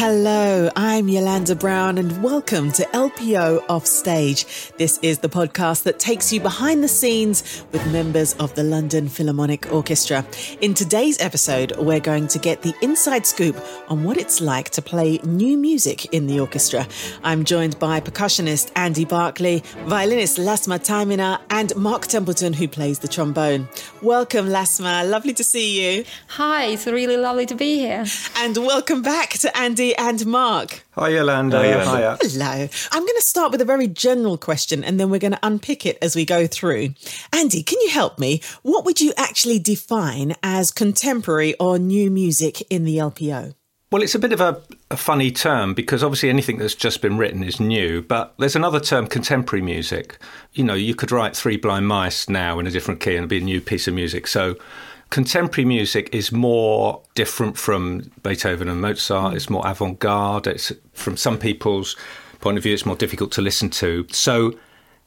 Hello, I'm Yolanda Brown and welcome to LPO Offstage. This is the podcast that takes you behind the scenes with members of the London Philharmonic Orchestra. In today's episode, we're going to get the inside scoop on what it's like to play new music in the orchestra. I'm joined by percussionist Andy Barclay, violinist Lasma Taimina, and Mark Templeton, who plays the trombone. Welcome, Lasma. Lovely to see you. Hi, it's really lovely to be here. And welcome back to Andy and Mark. Hi, Yolanda. Hi, Yolanda. Hello. I'm going to start with a very general question and then we're going to unpick it as we go through. Andy, can you help me? What would you actually define as contemporary or new music in the LPO? Well, it's a bit of a, a funny term because obviously anything that's just been written is new, but there's another term, contemporary music. You know, you could write Three Blind Mice now in a different key and it'd be a new piece of music. So contemporary music is more different from Beethoven and Mozart. It's more avant garde. It's from some people's point of view, it's more difficult to listen to. So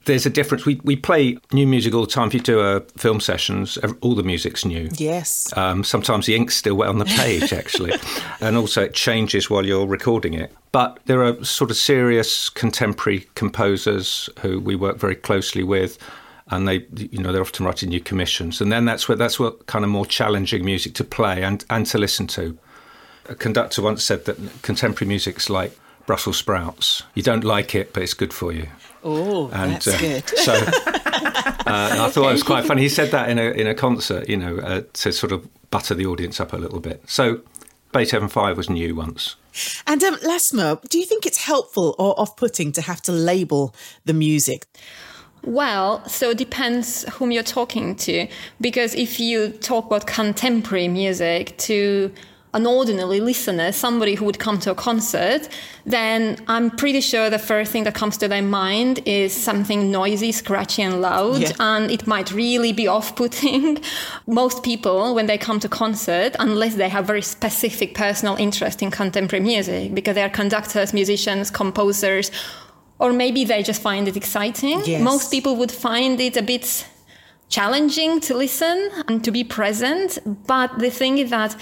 there's a difference. We, we play new music all the time. If you do a film sessions, all the music's new. Yes. Um, sometimes the ink's still wet on the page, actually, and also it changes while you're recording it. But there are sort of serious contemporary composers who we work very closely with, and they, you know, they're often writing new commissions. And then that's where that's what kind of more challenging music to play and and to listen to. A conductor once said that contemporary music's like Brussels sprouts. You don't like it, but it's good for you. Oh, And that's uh, good. so uh, and I thought it was quite funny. He said that in a in a concert, you know, uh, to sort of butter the audience up a little bit. So Beethoven Five was new once. And um, Lasma, do you think it's helpful or off putting to have to label the music? Well, so it depends whom you're talking to. Because if you talk about contemporary music to an ordinary listener, somebody who would come to a concert, then I'm pretty sure the first thing that comes to their mind is something noisy, scratchy, and loud. Yeah. And it might really be off putting. Most people, when they come to concert, unless they have very specific personal interest in contemporary music, because they are conductors, musicians, composers, or maybe they just find it exciting. Yes. Most people would find it a bit challenging to listen and to be present. But the thing is that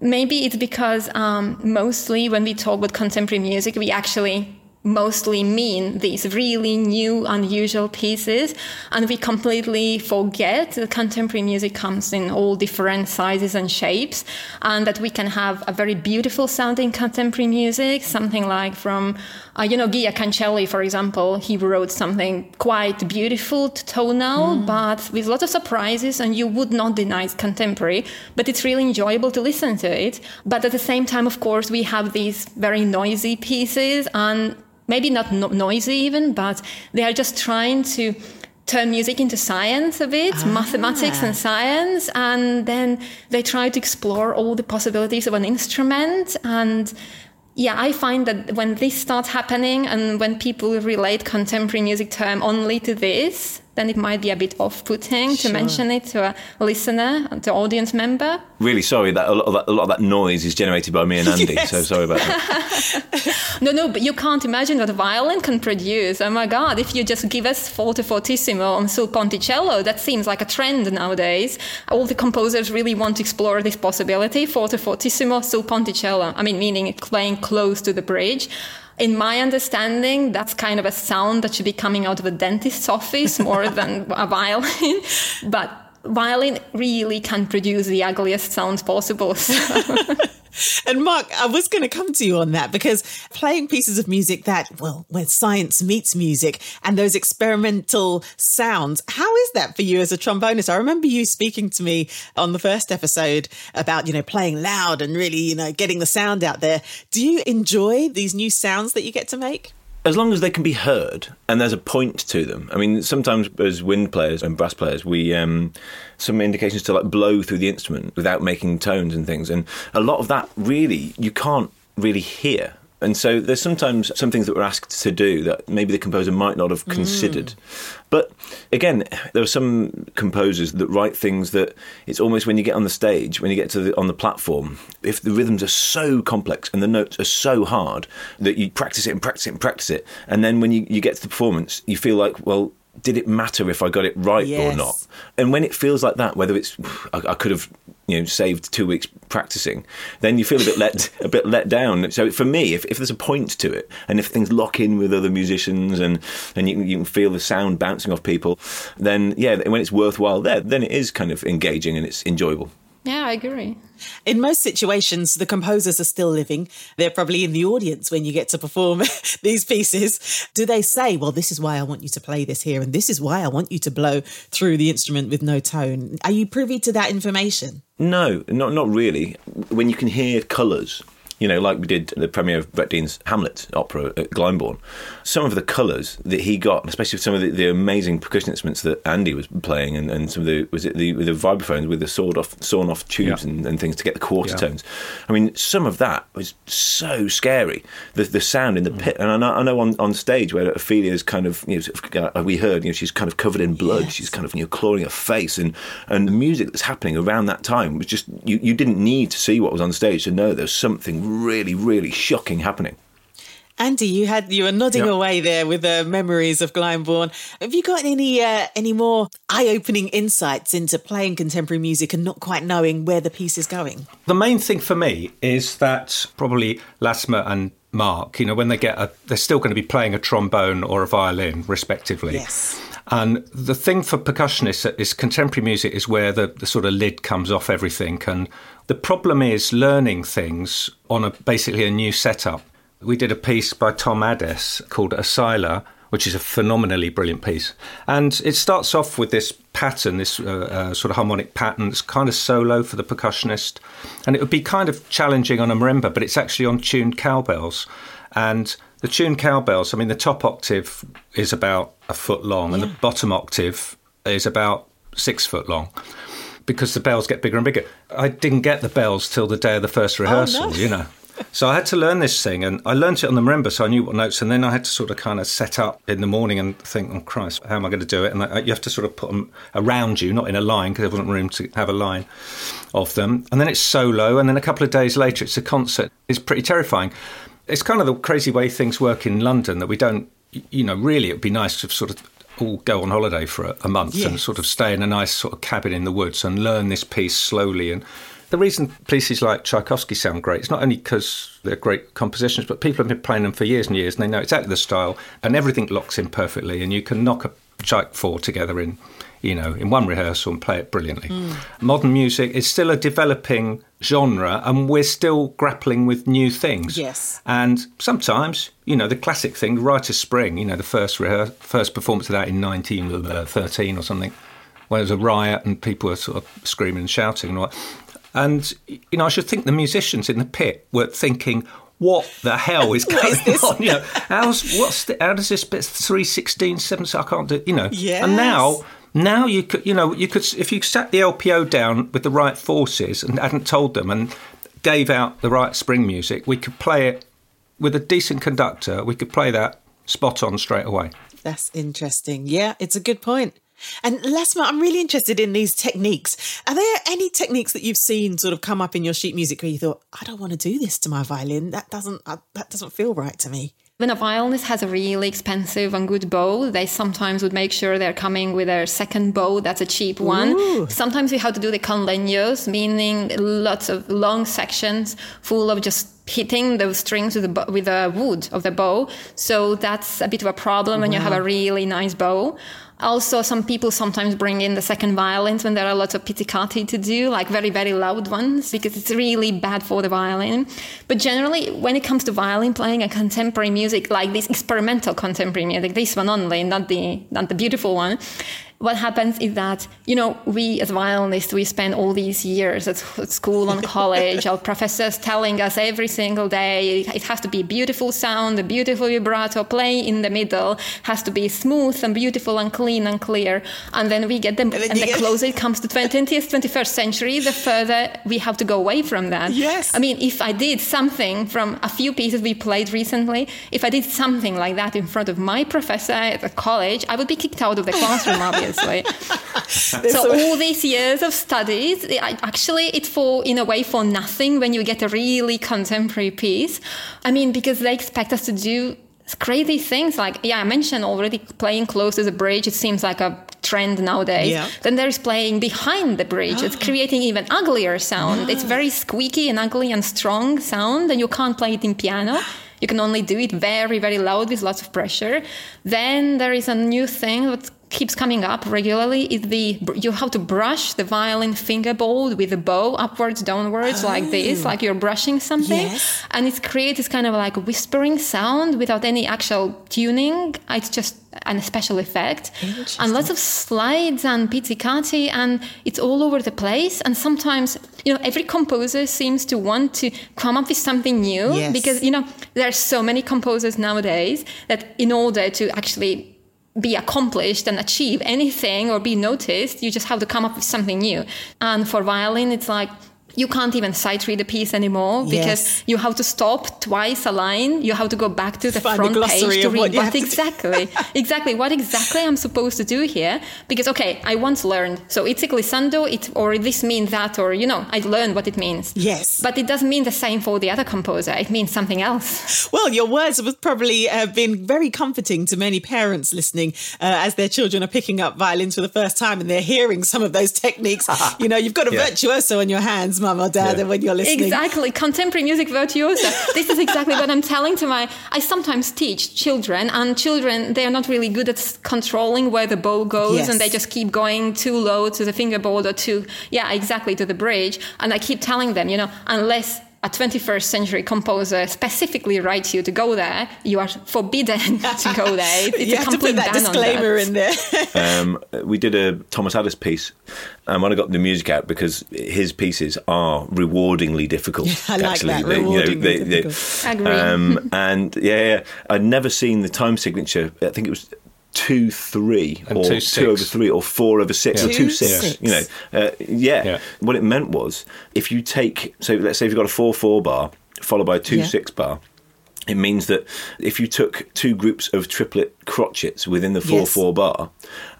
maybe it's because um, mostly when we talk about contemporary music, we actually mostly mean these really new, unusual pieces, and we completely forget that contemporary music comes in all different sizes and shapes, and that we can have a very beautiful sounding contemporary music, something like from, uh, you know, Giya Kancheli, for example, he wrote something quite beautiful, to tonal, but with a lot of surprises, and you would not deny it's contemporary, but it's really enjoyable to listen to it. But at the same time, of course, we have these very noisy pieces, and maybe not no- noisy even, but they are just trying to turn music into science a bit, ah. mathematics and science, and then they try to explore all the possibilities of an instrument. And yeah, I find that when this starts happening and when people relate contemporary music term only to this, then it might be a bit off-putting Sure. to mention it to a listener, to audience member. Really sorry that a lot, of that a lot of that noise is generated by me and Andy. Yes. So sorry about that. No, no, but you can't imagine what a violin can produce. Oh my God, if you just give us forte fortissimo on sul ponticello, that seems like a trend nowadays. All the composers really want to explore this possibility, forte fortissimo sul ponticello. I mean, meaning playing close to the bridge. In my understanding, that's kind of a sound that should be coming out of a dentist's office more than a violin. But violin really can produce the ugliest sounds possible. So. And Mark, I was going to come to you on that because playing pieces of music that, well, when science meets music and those experimental sounds, how is that for you as a trombonist? I remember you speaking to me on the first episode about, you know, playing loud and really, you know, getting the sound out there. Do you enjoy these new sounds that you get to make? As long as they can be heard and there's a point to them. I mean, sometimes as wind players and brass players, we um, some indications to like blow through the instrument without making tones and things, and a lot of that really you can't really hear. And so there's sometimes some things that we're asked to do that maybe the composer might not have mm. considered. But again, there are some composers that write things that it's almost when you get on the stage, when you get to the, on the platform, if the rhythms are so complex and the notes are so hard that you practice it and practice it and practice it, and then when you, you get to the performance, you feel like, well, did it matter if I got it right Yes. or not? And when it feels like that, whether it's I, I could have you know saved two weeks practicing, then you feel a bit let a bit let down. So for me, if, if there's a point to it, and if things lock in with other musicians, and and you, you can feel the sound bouncing off people, then yeah, when it's worthwhile there, then it is kind of engaging and it's enjoyable. Yeah, I agree. In most situations, the composers are still living. They're probably in the audience when you get to perform these pieces. Do they say, well, this is why I want you to play this here, and this is why I want you to blow through the instrument with no tone? Are you privy to that information? No, not not really. When you can hear colours you know, like we did the premiere of Brett Dean's Hamlet opera at Glyndebourne, some of the colours that he got, especially some of the, the, amazing percussion instruments that Andy was playing, and, and some of the was it the, the vibraphones with the sawed off sawn off tubes yeah. and, and, things to get the quarter yeah. tones. I mean, some of that was so scary. The, the sound in the mm. pit, and I know, I know on, on stage where Ophelia's kind of you know uh, we heard you know she's kind of covered in blood, yes. she's kind of you know clawing her face, and and the music that's happening around that time was just you, you didn't need to see what was on stage to know there's something really, really shocking happening. Andy, you had you were nodding yep. away there with the uh, memories of Glyndebourne. Have you got any uh, any more eye-opening insights into playing contemporary music and not quite knowing where the piece is going? The main thing for me is that probably Lasma and Mark, you know, when they get a, they're still going to be playing a trombone or a violin, respectively. Yes. And the thing for percussionists is contemporary music is where the, the sort of lid comes off everything. And the problem is learning things on a basically a new setup. We did a piece by Tom Adès called Asyla, which is a phenomenally brilliant piece. And it starts off with this pattern, this uh, uh, sort of harmonic pattern. It's kind of solo for the percussionist. And it would be kind of challenging on a marimba, but it's actually on tuned cowbells. And the tuned cowbells, I mean, the top octave is about a foot long, yeah. and the bottom octave is about six foot long because the bells get bigger and bigger. I didn't get the bells till the day of the first oh, rehearsal, oh, no. you know. So I had to learn this thing, and I learned it on the marimba, so I knew what notes. And then I had to sort of kind of set up in the morning and think, "Oh Christ, how am I going to do it?" And I, you have to sort of put them around you, not in a line, because there wasn't room to have a line of them. And then it's solo, and then a couple of days later, it's a concert. It's pretty terrifying it's kind of the crazy way things work in London that we don't, you know, really it would be nice to sort of all go on holiday for a, a month yes. and sort of stay in a nice sort of cabin in the woods and learn this piece slowly. And the reason pieces like Tchaikovsky sound great is not only because they're great compositions, but people have been playing them for years and years and they know exactly the style and everything locks in perfectly and you can knock a Tchaik 4 together in you know, in one rehearsal and play it brilliantly. Mm. Modern music is still a developing genre and we're still grappling with new things. Yes. And sometimes, you know, the classic thing, Rite of Spring, you know, the first rehe- first performance of that in 1913 uh, or something, where there was a riot and people were sort of screaming and shouting and all that. And, you know, I should think the musicians in the pit were thinking, what the hell is going is on? You know, how's, what's the, how does this bit 316, 7, I can't do, you know. Yes. And now now you could, you know, you could if you sat the LPO down with the right forces and hadn't told them and gave out the right spring music, we could play it with a decent conductor. We could play that spot on straight away. That's interesting. Yeah, it's a good point. And Lasma, I'm really interested in these techniques. Are there any techniques that you've seen sort of come up in your sheet music where you thought, I don't want to do this to my violin. That doesn't uh, that doesn't feel right to me. When a violinist has a really expensive and good bow, they sometimes would make sure they're coming with their second bow that's a cheap one. Ooh. Sometimes we have to do the col legno, meaning lots of long sections full of just hitting those strings with the, with the wood of the bow. So that's a bit of a problem when you have a really nice bow. Also, some people sometimes bring in the second violins when there are lots of pizzicati to do, like very, very loud ones, because it's really bad for the violin. But generally, when it comes to violin playing and contemporary music, like this experimental contemporary music, this one only, not the, not the beautiful one, what happens is that you know we as violinists we spend all these years at school and college our professors telling us every single day it has to be a beautiful sound a beautiful vibrato play in the middle has to be smooth and beautiful and clean and clear. And then we get them and, and the get... closer it comes to 20th 21st century the further we have to go away from that. Yes. I mean if i did something from a few pieces we played recently if i did something like that in front of my professor at the college i would be kicked out of the classroom obviously obviously. so all these years of studies, actually, it's for in a way for nothing when you get a really contemporary piece. I mean, because they expect us to do crazy things like yeah i mentioned already playing close to the bridge it seems like a trend nowadays. Yeah. Then there is playing behind the bridge. It's ah. creating even uglier sound. It's ah. very squeaky and ugly and strong sound, and you can't play it in piano. You can only do it very, very loud with lots of pressure. Then there is a new thing that keeps coming up regularly is the you have to brush the violin fingerboard with the bow upwards downwards like this oh. like you're brushing something. Yes. and it creates this kind of like a whispering sound without any actual tuning. Uh, it's just an special effect. And lots of slides and pizzicati and it's all over the place. And sometimes you know every composer seems to want to come up with something new Yes. because you know there are so many composers nowadays that in order to actually be accomplished and achieve anything or be noticed, you just have to come up with something new. And for violin, it's like you can't even sight read a piece anymore because Yes. you have to stop twice a line. You have to go back to the Find front glossary page to of what read what, have exactly, exactly what exactly I'm supposed to do here. Because okay, I once learned so it's a glissando, it or this means that, or you know, I learned what it means. Yes. but it doesn't mean the same for the other composer. It means something else. Well, your words have probably uh, been very comforting to many parents listening uh, as their children are picking up violins for the first time and they're hearing some of those techniques. you know, you've got a Yeah. virtuoso in your hands, mum or dad, Yeah. when you're listening. Exactly, contemporary music virtuoso. this is exactly what I'm telling to my. I sometimes teach children, and children they are not really good at controlling where the bow goes, Yes. and they just keep going too low to the fingerboard or too, yeah, exactly to the bridge. And I keep telling them, you know, unless a 21st century composer specifically writes you to go there, you are forbidden to go there. It's, it's you a have to complete put that on disclaimer that. in there. um, we did a Thomas Adès piece, and when I got the music out, because his pieces are rewardingly difficult. I like actually. that, They- you know, rewardingly they- they- difficult. Agree. Um, and yeah, yeah, I'd never seen the time signature. I think it was two three And or two over three or four over six or Two two six. six. You know, uh, yeah. Yeah. What it meant was if you take so let's say if you've got a four four bar followed by a two Yeah. six bar. It means that if you took two groups of triplet crotchets within the 4 Yes. 4 bar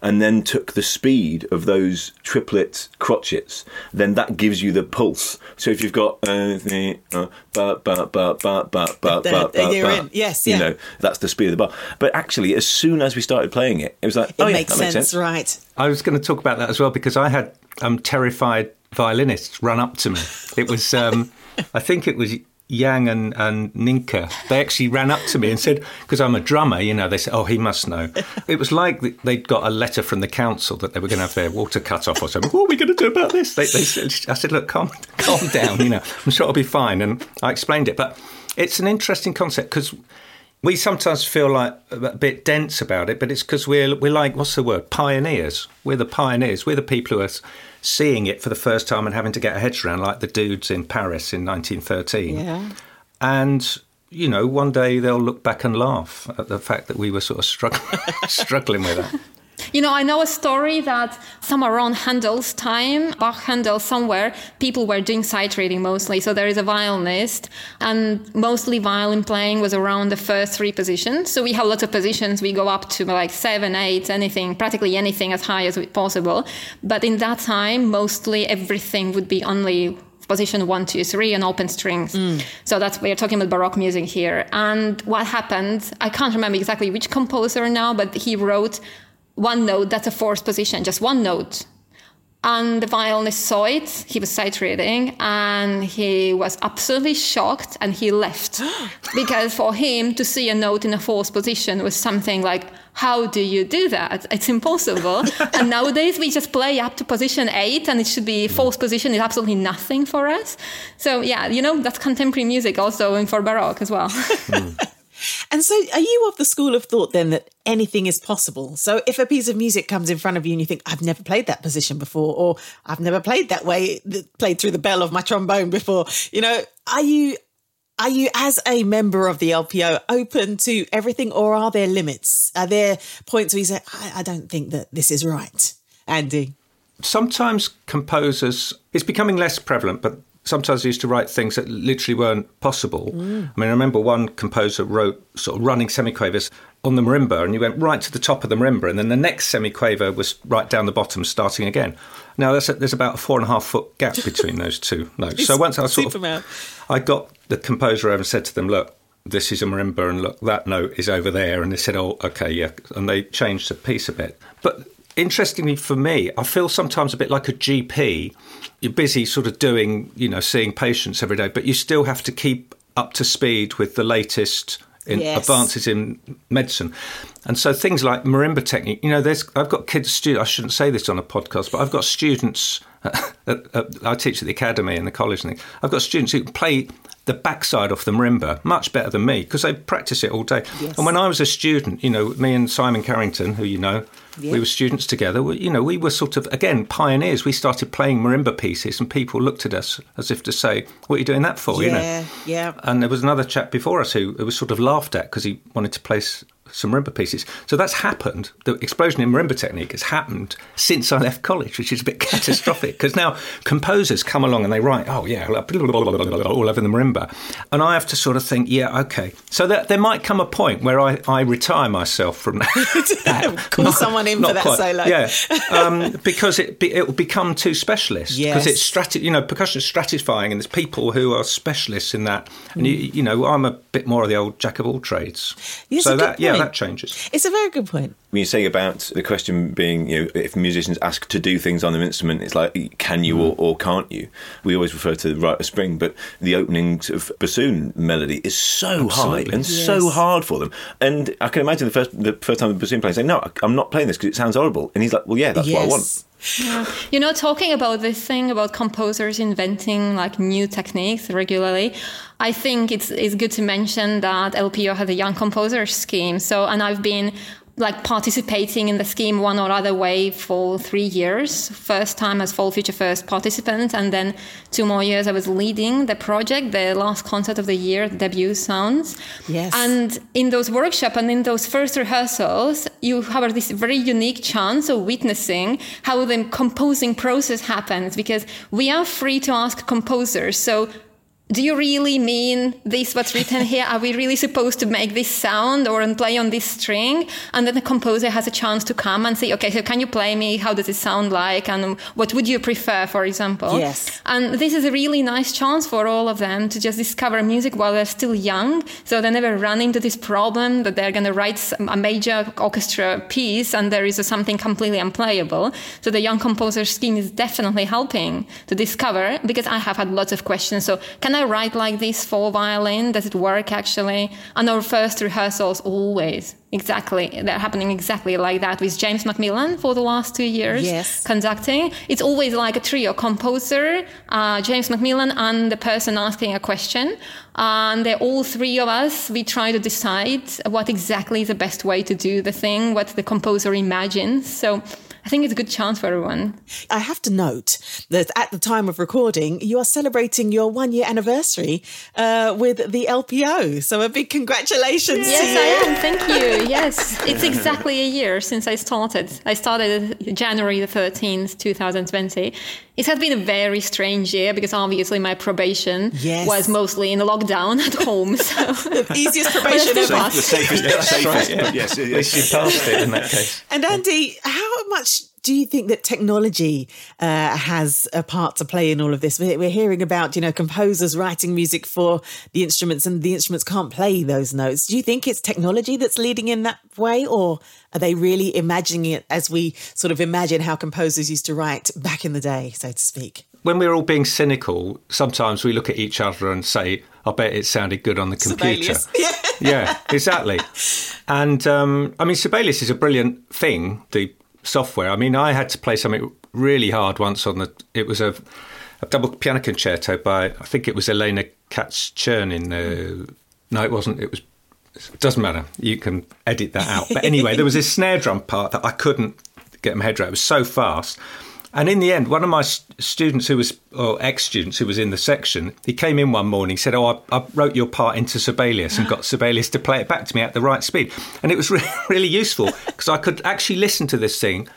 and then took the speed of those triplet crotchets, then that gives you the pulse. So if you've got the, ba, ba, ba, ba, ba, ba, ba, there you're in. Yes, you know, that's the speed of the bar. But actually, as soon as we started playing it, it was like, It oh, yeah, makes that makes sense, sense. right? I was going to talk about that as well because I had um, terrified violinists run up to me. It was, um, I think it was Yang and, and Ninka. They actually ran up to me and said, because I'm a drummer, you know, they said, oh, he must know. It was like they'd got a letter from the council that they were going to have their water cut off or something. What are we going to do about this? They, they said, I said, look, calm, calm down, you know, I'm sure it'll be fine. And I explained it. But it's an interesting concept because we sometimes feel like a bit dense about it, but it's because we're we're like what's the word? Pioneers. We're the pioneers. We're the people who are seeing it for the first time and having to get our heads around, like the dudes in Paris in 1913. Yeah. And you know, one day they'll look back and laugh at the fact that we were sort of struggling struggling with that. You know, I know a story that somewhere around Handel's time, Bach Handel, somewhere, people were doing sight reading mostly. So there is a violinist, and mostly violin playing was around the first three positions. So we have lots of positions. We go up to like seven, eight, anything, practically anything as high as possible. But in that time, mostly everything would be only position one, two, three, and open strings. Mm. So that's we're talking about Baroque music here. And what happened? I can't remember exactly which composer now, but he wrote one note that's a fourth position, just one note. And the violinist saw it. He was sight reading, and he was absolutely shocked, and he left because for him to see a note in a fourth position was something like, "How do you do that? It's impossible." and nowadays we just play up to position eight, and it should be fourth position is absolutely nothing for us. So yeah, you know that's contemporary music also, and for Baroque as well. Hmm. And so, are you of the school of thought then that anything is possible? So, if a piece of music comes in front of you and you think, I've never played that position before, or I've never played that way, played through the bell of my trombone before, you know, are you. Are you, as a member of the LPO, open to everything, or are there limits? Are there points where you say, I, I don't think that this is right, Andy? sometimes composers it's becoming less prevalent but sometimes they used to write things that literally weren't possible. Mm. I mean i remember one composer wrote sort of running semiquavers on the marimba and you went right to the top of the marimba and then the next semiquaver was right down the bottom starting again. Now there's, a, there's about a four and a half foot gap between those two notes. So once i sort Superman. of i got the composer over and said to them look this is a marimba and look that note is over there. And they said oh okay yeah. And they changed the piece a bit. But interestingly for me, I feel sometimes a bit like a GP. You're busy sort of doing, you know, seeing patients every day, but you still have to keep up to speed with the latest in Yes. advances in medicine. And so things like marimba technique, you know, there's I've got kids students, I shouldn't say this on a podcast, but I've got students I teach at the academy and the college and things. I've got students who play the backside off the marimba much better than me because they practice it all day. Yes. And when I was a student, you know, me and Simon Carrington, who you know, Yeah. we were students together. We, you know, we were sort of again pioneers. We started playing marimba pieces, and people looked at us as if to say, "What are you doing that for?" You know. Yeah, yeah. And there was another chap before us who, who was sort of laughed at because he wanted to play some marimba pieces. So that's happened. The explosion in marimba technique has happened since I left college, which is a bit catastrophic because now composers come along and they write, oh, yeah, all over the marimba. And I have to sort of think, yeah, okay. So that, there might come a point where I, I retire myself from that. Call someone in for that quite. solo. Yeah, um, because it be, it will become too specialist. Yes. Because it's strati- you know percussion is stratifying, and there's people who are specialists in that. And you, you know, I'm a bit more of the old jack of all trades. Yes, so that yeah. That changes. It's a very good point. When you say about the question being, you know, if musicians ask to do things on their instrument, it's like, can you or, mm. or can't you? We always refer to Rite of Spring, but the opening sort of bassoon melody is so high Absolutely. and so hard for them. And I can imagine the first the first time the bassoon player saying, "No, I'm not playing this because it sounds horrible," and he's like, "Well, yeah, that's what I want." You know, talking about this thing about composers inventing like new techniques regularly, I think it's it's good to mention that LPO has a young composers scheme. So, and I've been like participating in the scheme one or other way for three years. First time as Foyle Future First participant, and then two more years I was leading the project, the last concert of the year, debut sounds. Yes. And in those workshops and in those first rehearsals, you have this very unique chance of witnessing how the composing process happens because we are free to ask composers. So do you really mean this what's written here? Are we really supposed to make this sound or play on this string? And then the composer has a chance to come and say okay so can you play me? How does it sound like? And what would you prefer for example? Yes. and this is a really nice chance for all of them to just discover music while they're still young. So they never run into this problem that they're going to write a major orchestra piece and there is something completely unplayable. So the young composer scheme is definitely helping to discover because i have had lots of questions. So can i write like this for violin does it work actually and our first rehearsals always exactly they're happening exactly like that with james macmillan for the last two years Yes. conducting. It's always like a trio composer, uh, James Macmillan, and the person asking a question. And they're all three of us, we try to decide what exactly is the best way to do the thing, what the composer imagines. So I think it's a good chance for everyone. I have to note that at the time of recording, you are celebrating your one year anniversary uh, with the LPO. So a big congratulations to Yes. I am. Thank you. Yes, it's exactly a year since I started. I started January the 13th, 2020. It has been a very strange year because obviously my probation Yes. was mostly in lockdown at home. So Easiest probation But I still ever. passed. The safest, safest but yes, At least you passed it in that case. And Andy, how much do you think that technology uh, has a part to play in all of this? We're, we're hearing about, you know, composers writing music for the instruments and the instruments can't play those notes. Do you think it's technology that's leading in that way or are they really imagining it as we sort of imagine how composers used to write back in the day, so to speak? When we're all being cynical, sometimes we look at each other and say, I bet it sounded good on the computer. Yeah. yeah, exactly. And um, I mean, Sibelius is a brilliant thing, the software. I mean, I had to play something really hard once on the. It was a, a double piano concerto by, I think it was Elena Kats-Chernin. Uh, no, it wasn't. It was. It doesn't matter. You can edit that out. But anyway, there was this snare drum part that I couldn't get my head around. It was so fast. And in the end, one of my students who was, or ex students who was in the section, he came in one morning, said, Oh, I, I wrote your part into Sibelius and got Sibelius to play it back to me at the right speed. And it was re- really useful because I could actually listen to this thing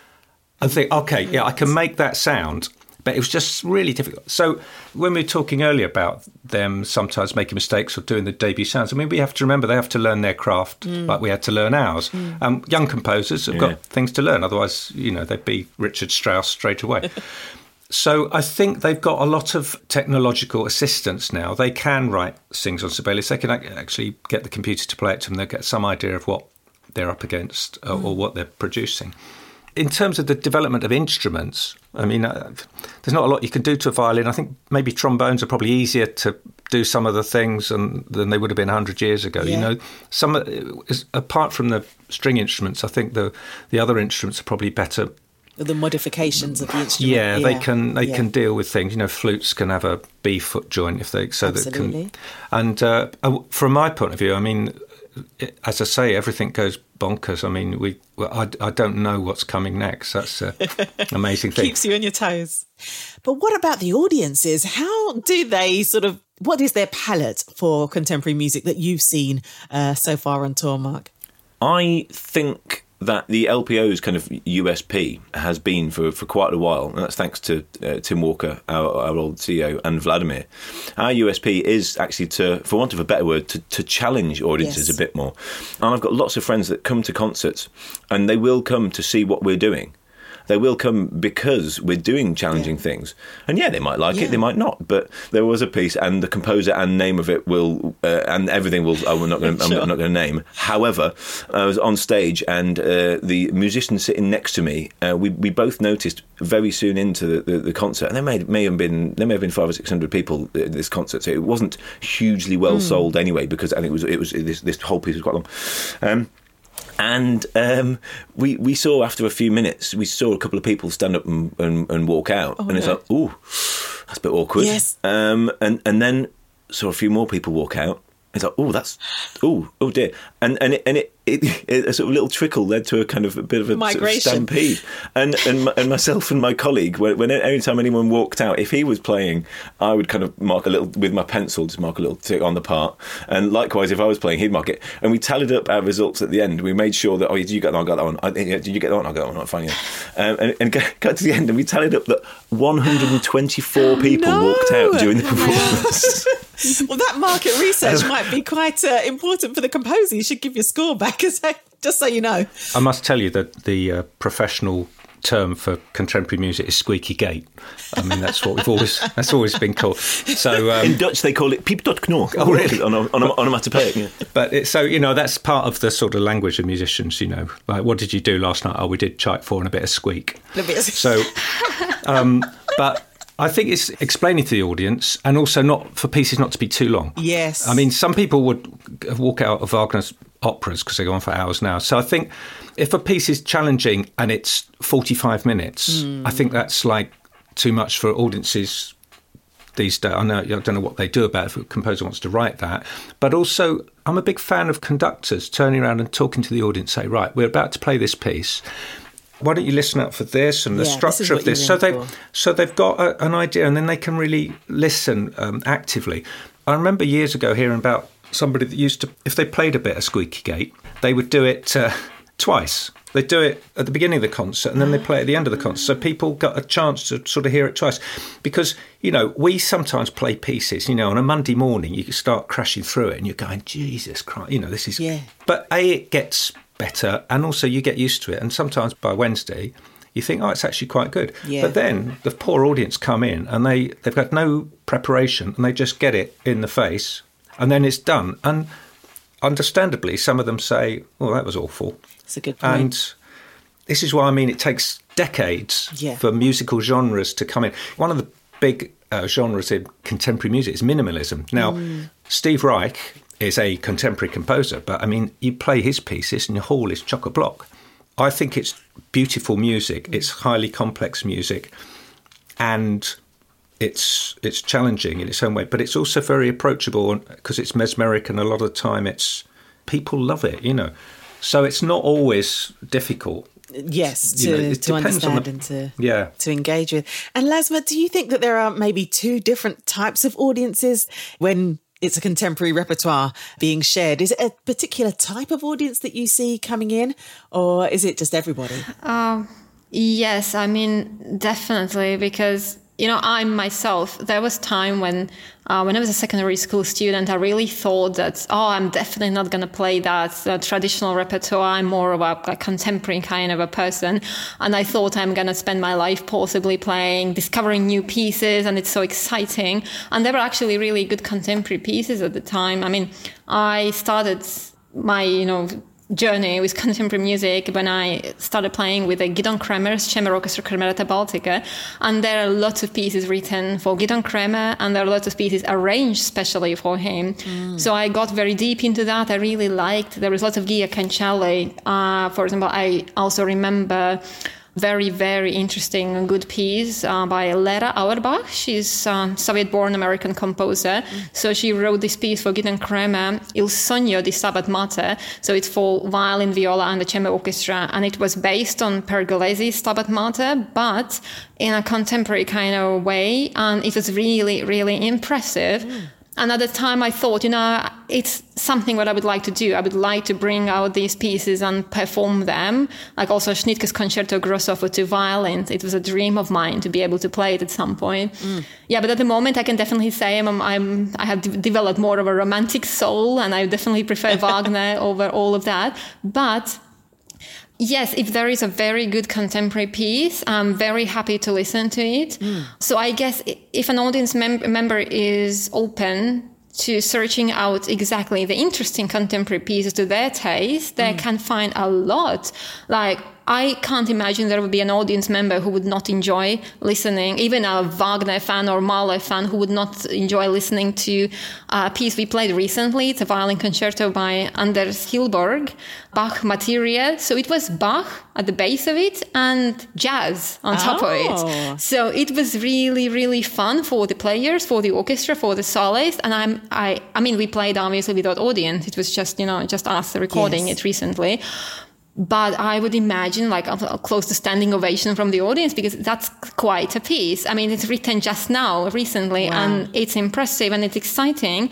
and think, okay, yeah, I can make that sound. But it was just really difficult. So when we were talking earlier about them sometimes making mistakes or doing the debut sounds, I mean, we have to remember they have to learn their craft like we had to learn ours. Um, young composers have Yeah. got things to learn, otherwise, you know, they'd be Richard Strauss straight away. So I think they've got a lot of technological assistance now. They can write things on Sibelius. They can actually get the computer to play it to them. They'll get some idea of what they're up against uh, or what they're producing. In terms of the development of instruments, I mean, uh, there's not a lot you can do to a violin. I think maybe trombones are probably easier to do some of the things and, than they would have been 100 years ago. Yeah. You know, some apart from the string instruments, I think the the other instruments are probably better. The modifications of the instrument. Yeah, they can they yeah. can deal with things. You know, flutes can have a B foot joint if they so that Absolutely. can. And uh, uh, from my point of view, I mean, as I say, everything goes bonkers. I mean, we well, I, I don't know what's coming next. That's an amazing thing. keeps you on your toes. But what about the audiences? How do they sort of? What is their palette for contemporary music that you've seen uh, so far on tour, Mark? I think that the LPO's kind of USP has been for, for quite a while, and that's thanks to uh, Tim Walker, our, our old CEO, and Vladimir. Our USP is actually to, for want of a better word, to, to challenge audiences Yes. a bit more. And I've got lots of friends that come to concerts, and they will come to see what we're doing. They will come because we're doing challenging Yeah. things, and yeah, they might like Yeah. it, they might not. But there was a piece, and the composer and name of it will, uh, and everything will. I'm not going. to I'm not going to name. However, I was on stage, and uh, the musician sitting next to me, uh, we we both noticed very soon into the, the, the concert, and there may may have been there may have been five or six hundred people at this concert, so it wasn't hugely well sold anyway, because I think it was it was this this whole piece was quite long. Um, and um, we we saw after a few minutes, we saw a couple of people stand up and, and, and walk out, and it's no. like, ooh, that's a bit awkward. Yes. Um, and and then saw a few more people walk out. It's like, oh, that's, oh, oh dear, and and it, and it, it, it a sort of little trickle led to a kind of a bit of a sort of stampede. And and and myself and my colleague, when, when every time anyone walked out, if he was playing, I would kind of mark a little with my pencil, just mark a little tick on the part. And likewise, if I was playing, he'd mark it. And we tallied up our results at the end. We made sure that, oh, did you get that one? I got that one. I, yeah, did you get that one? I got that one. Fine, yeah. Um, and and got, got to the end, and we tallied up that 124 people no. walked out during the performance. Well, that market research might be quite uh, important for the composer. You should give your score back, as just so you know. I must tell you that the uh, professional term for contemporary music is squeaky gate. I mean, that's what we've always that's always been called. So, um, In Dutch, they call it pieptotknor. Oh, really? On, on, onomatopoeic, yeah. but it, so you know that's part of the sort of language of musicians. You know, like what did you do last night? Oh, we did Tchaik four and a bit of squeak. A bit of- So, um, but I think it's explaining to the audience, and also not for pieces not to be too long. Yes. I mean, some people would walk out of Wagner's operas because they go on for hours now. So I think if a piece is challenging and it's 45 minutes, I think that's like too much for audiences these days. I know I don't know what they do about it if a composer wants to write that, but also I'm a big fan of conductors turning around and talking to the audience. Say, right, we're about to play this piece. Why don't you listen up for this and the Yeah, structure what of this? So they so they've got a, an idea, and then they can really listen um, actively. I remember years ago hearing about somebody that used to, if they played a bit of Squeaky Gate, they would do it uh, twice. They'd do it at the beginning of the concert and then they play it at the end of the concert. So people got a chance to sort of hear it twice. Because, you know, we sometimes play pieces, you know, on a Monday morning, you start crashing through it and you're going, Jesus Christ, you know, this is. Yeah. But A, it gets better and also you get used to it. And sometimes by Wednesday, you think, oh, it's actually quite good. Yeah. But then the poor audience come in and they, they've got no preparation and they just get it in the face and then it's done. And understandably, some of them say, "Well, that was awful," It's a good point. and this is why I mean it takes decades Yeah. for musical genres to come in. One of the big uh, genres in contemporary music is minimalism. Now, Mm. Steve Reich is a contemporary composer, but I mean, you play his pieces and your hall is chock a block. I think it's beautiful music. It's highly complex music, and it's it's challenging in its own way, but it's also very approachable because it's mesmeric, and a lot of the time it's people love it, you know. So it's not always difficult. yes, you to, know, to understand the- and to Yeah. to engage with. And Lasma, do you think that there are maybe two different types of audiences when it's a contemporary repertoire being shared? Is it a particular type of audience that you see coming in, or is it just everybody? Um, yes, I mean definitely because you know I myself there was time when uh, when I was a secondary school student I really thought that oh I'm definitely not going to play that uh, traditional repertoire. I'm more of a, a contemporary kind of a person. And I thought I'm going to spend my life possibly playing discovering new pieces and it's so exciting. And there were actually really good contemporary pieces at the time. I mean I started my you know journey with contemporary music when I started playing with the Gidon Kremer's Chamber Orchestra Kremerata Baltica. And there are lots of pieces written for Gidon Kremer and there are lots of pieces arranged specially for him. Mm. So I got very deep into that. I really liked, there was lots of Giya Kancheli. Uh, for example, I also remember very, very interesting and good piece uh, by Lera Auerbach. She's a Soviet-born American composer. Mm. So she wrote this piece for Gidon Kremer, Il Sogno di Stabat Mater. So it's for violin, viola, and the chamber orchestra. And it was based on Pergolesi's Stabat Mater, but in a contemporary kind of way. And it was really, really impressive. Mm. And at the time, I thought, you know, it's something what I would like to do. I would like to bring out these pieces and perform them. Like also Schnittke's Concerto Grosso for two violins. It was a dream of mine to be able to play it at some point. Mm. Yeah, but at the moment, I can definitely say I'm, I'm I have developed more of a romantic soul, and I definitely prefer Wagner over all of that. But Yes, if there is a very good contemporary piece, I'm very happy to listen to it. Mm. So I guess if an audience mem- member is open to searching out exactly the interesting contemporary pieces to their taste, they mm. can find a lot. Like I can't imagine there would be an audience member who would not enjoy listening, even a Wagner fan or Mahler fan who would not enjoy listening to uh, a piece we played recently. It's a violin concerto by Anders Hillborg, Bach Materia. So it was Bach at the base of it and jazz on top oh. of it. Oh. So it was really, really fun for the players, for the orchestra, for the soloist. And I'm, I, I mean, we played obviously without audience. It was just, you know, just us recording yes. it recently but I would imagine like a, close to standing ovation from the audience because that's quite a piece. I mean, it's written just now, recently, wow. and it's impressive and it's exciting.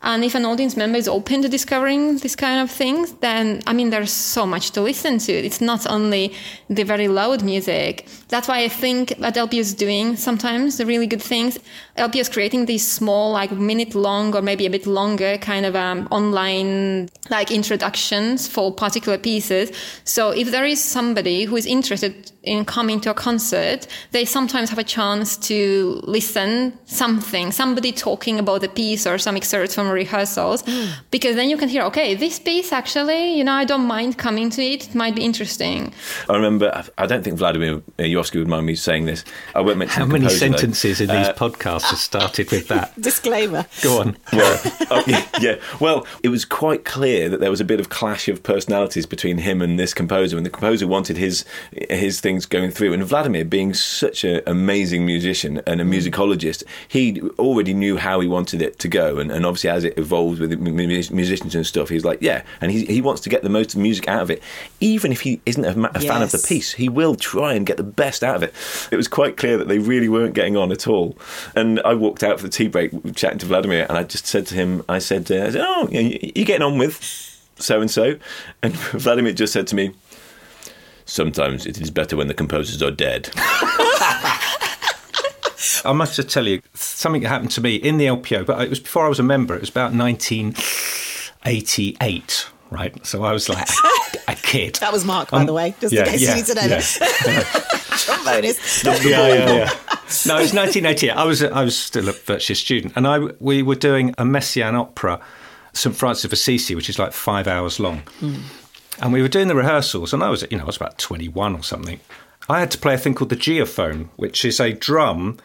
And if an audience member is open to discovering this kind of things, then I mean, there's so much to listen to. It's not only the very loud music. That's why I think what LPO is doing sometimes the really good things. LPO is creating these small, like minute long or maybe a bit longer kind of um, online like introductions for particular pieces. So if there is somebody who is interested in coming to a concert, they sometimes have a chance to listen something, somebody talking about the piece or some excerpts from rehearsals, mm. because then you can hear, okay, this piece actually, you know, I don't mind coming to it. It might be interesting. I remember, I don't think Vladimir Jurowski would mind me saying this. I won't mention How many composer, sentences though. in these uh, podcasts have started with that? Disclaimer. Go on. Well, oh, yeah, yeah. Well, it was quite clear that there was a bit of clash of personalities between him and this composer, and the composer wanted his his things going through. And Vladimir, being such an amazing musician and a mm. musicologist, he already knew how he wanted it to go. And, and obviously, as it evolves with musicians and stuff, he's like, yeah. And he, he wants to get the most music out of it. Even if he isn't a, a yes. fan of the piece, he will try and get the best out of it. It was quite clear that they really weren't getting on at all. And I walked out for the tea break chatting to Vladimir, and I just said to him, I said, uh, I said oh, you're getting on with so and so? And Vladimir just said to me, sometimes it is better when the composers are dead. I must just tell you something that happened to me in the LPO, but it was before I was a member. It was about 1988, right? So I was like a kid. That was Mark, by um, the way, just yeah, in case yeah, you need to know yeah. that. bonus. yeah, yeah, yeah. No, it was 1988. I was I was still a virtual student, and I we were doing a Messiaen opera, St Francis of Assisi, which is like five hours long. Mm. And we were doing the rehearsals, and I was, you know, I was about 21 or something. I had to play a thing called the geophone, which is a drum,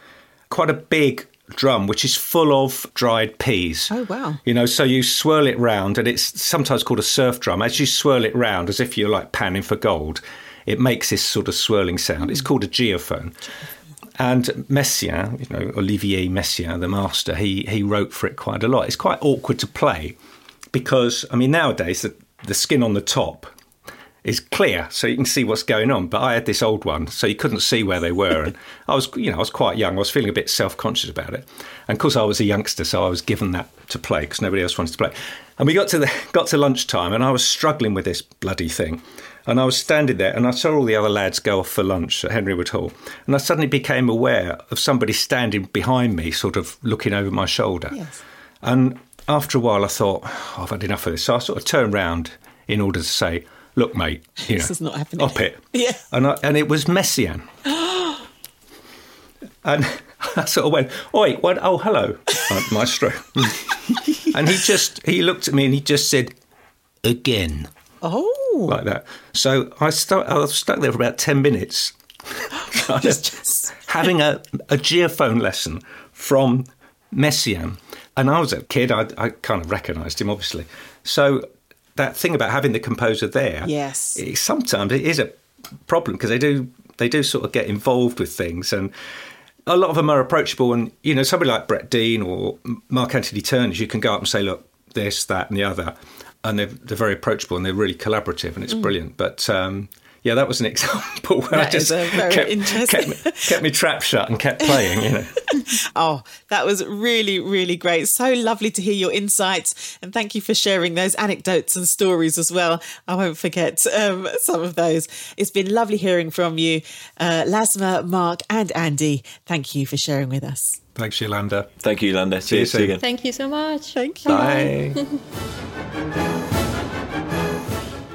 quite a big drum, which is full of dried peas. Oh, wow. You know, so you swirl it round, and it's sometimes called a surf drum. As you swirl it round, as if you're like panning for gold, it makes this sort of swirling sound. Mm. It's called a geophone. And Messiaen, you know, Olivier Messiaen, the master, he, he wrote for it quite a lot. It's quite awkward to play because, I mean, nowadays the, the skin on the top is clear, so you can see what's going on. But I had this old one, so you couldn't see where they were, and I was, you know, I was quite young. I was feeling a bit self-conscious about it, and of course, I was a youngster, so I was given that to play because nobody else wanted to play. And we got to the got to lunchtime, and I was struggling with this bloody thing. And I was standing there, and I saw all the other lads go off for lunch at Henry Wood Hall, and I suddenly became aware of somebody standing behind me, sort of looking over my shoulder. Yes. And after a while, I thought, oh, I've had enough of this. So I sort of turned round in order to say, look, mate, you know, this is not happening. Up it. Yeah. And, I, and it was Messiaen. and I sort of went, oi, what? Oh, hello, uh, maestro. and he just, he looked at me and he just said, again. Oh, like that. So I, stu- I was stuck there for about 10 minutes, just- having a, a geophone lesson from Messiaen. And I was a kid, I, I kind of recognised him, obviously. So that thing about having the composer there, Yes. it, sometimes it is a problem because they do they do sort of get involved with things and a lot of them are approachable and you know somebody like Brett Dean or Mark Anthony Turnage you can go up and say look this that and the other and they're, they're very approachable and they're really collaborative and it's brilliant but um, yeah that was an example where I just is kept, kept, me- kept me trap shut and kept playing you know Oh, that was really, really great. So lovely to hear your insights. And thank you for sharing those anecdotes and stories as well. I won't forget um, some of those. It's been lovely hearing from you, uh, Lasma, Mark, and Andy. Thank you for sharing with us. thanks Yolanda Thank you, Yolanda. See, you you, see you soon. Thank you so much. Thank you. bye.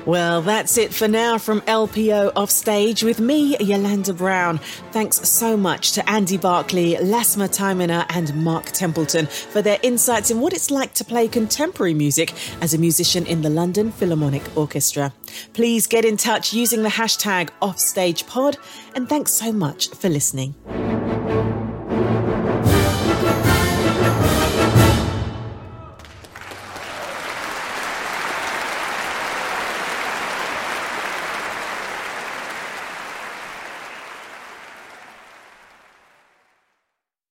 Well, that's it for now from LPO Offstage with me, Yolanda Brown. Thanks so much to Andy Barclay, Lasma Tyminer, and Mark Templeton for their insights in what it's like to play contemporary music as a musician in the London Philharmonic Orchestra. Please get in touch using the hashtag OffStagePod, and thanks so much for listening.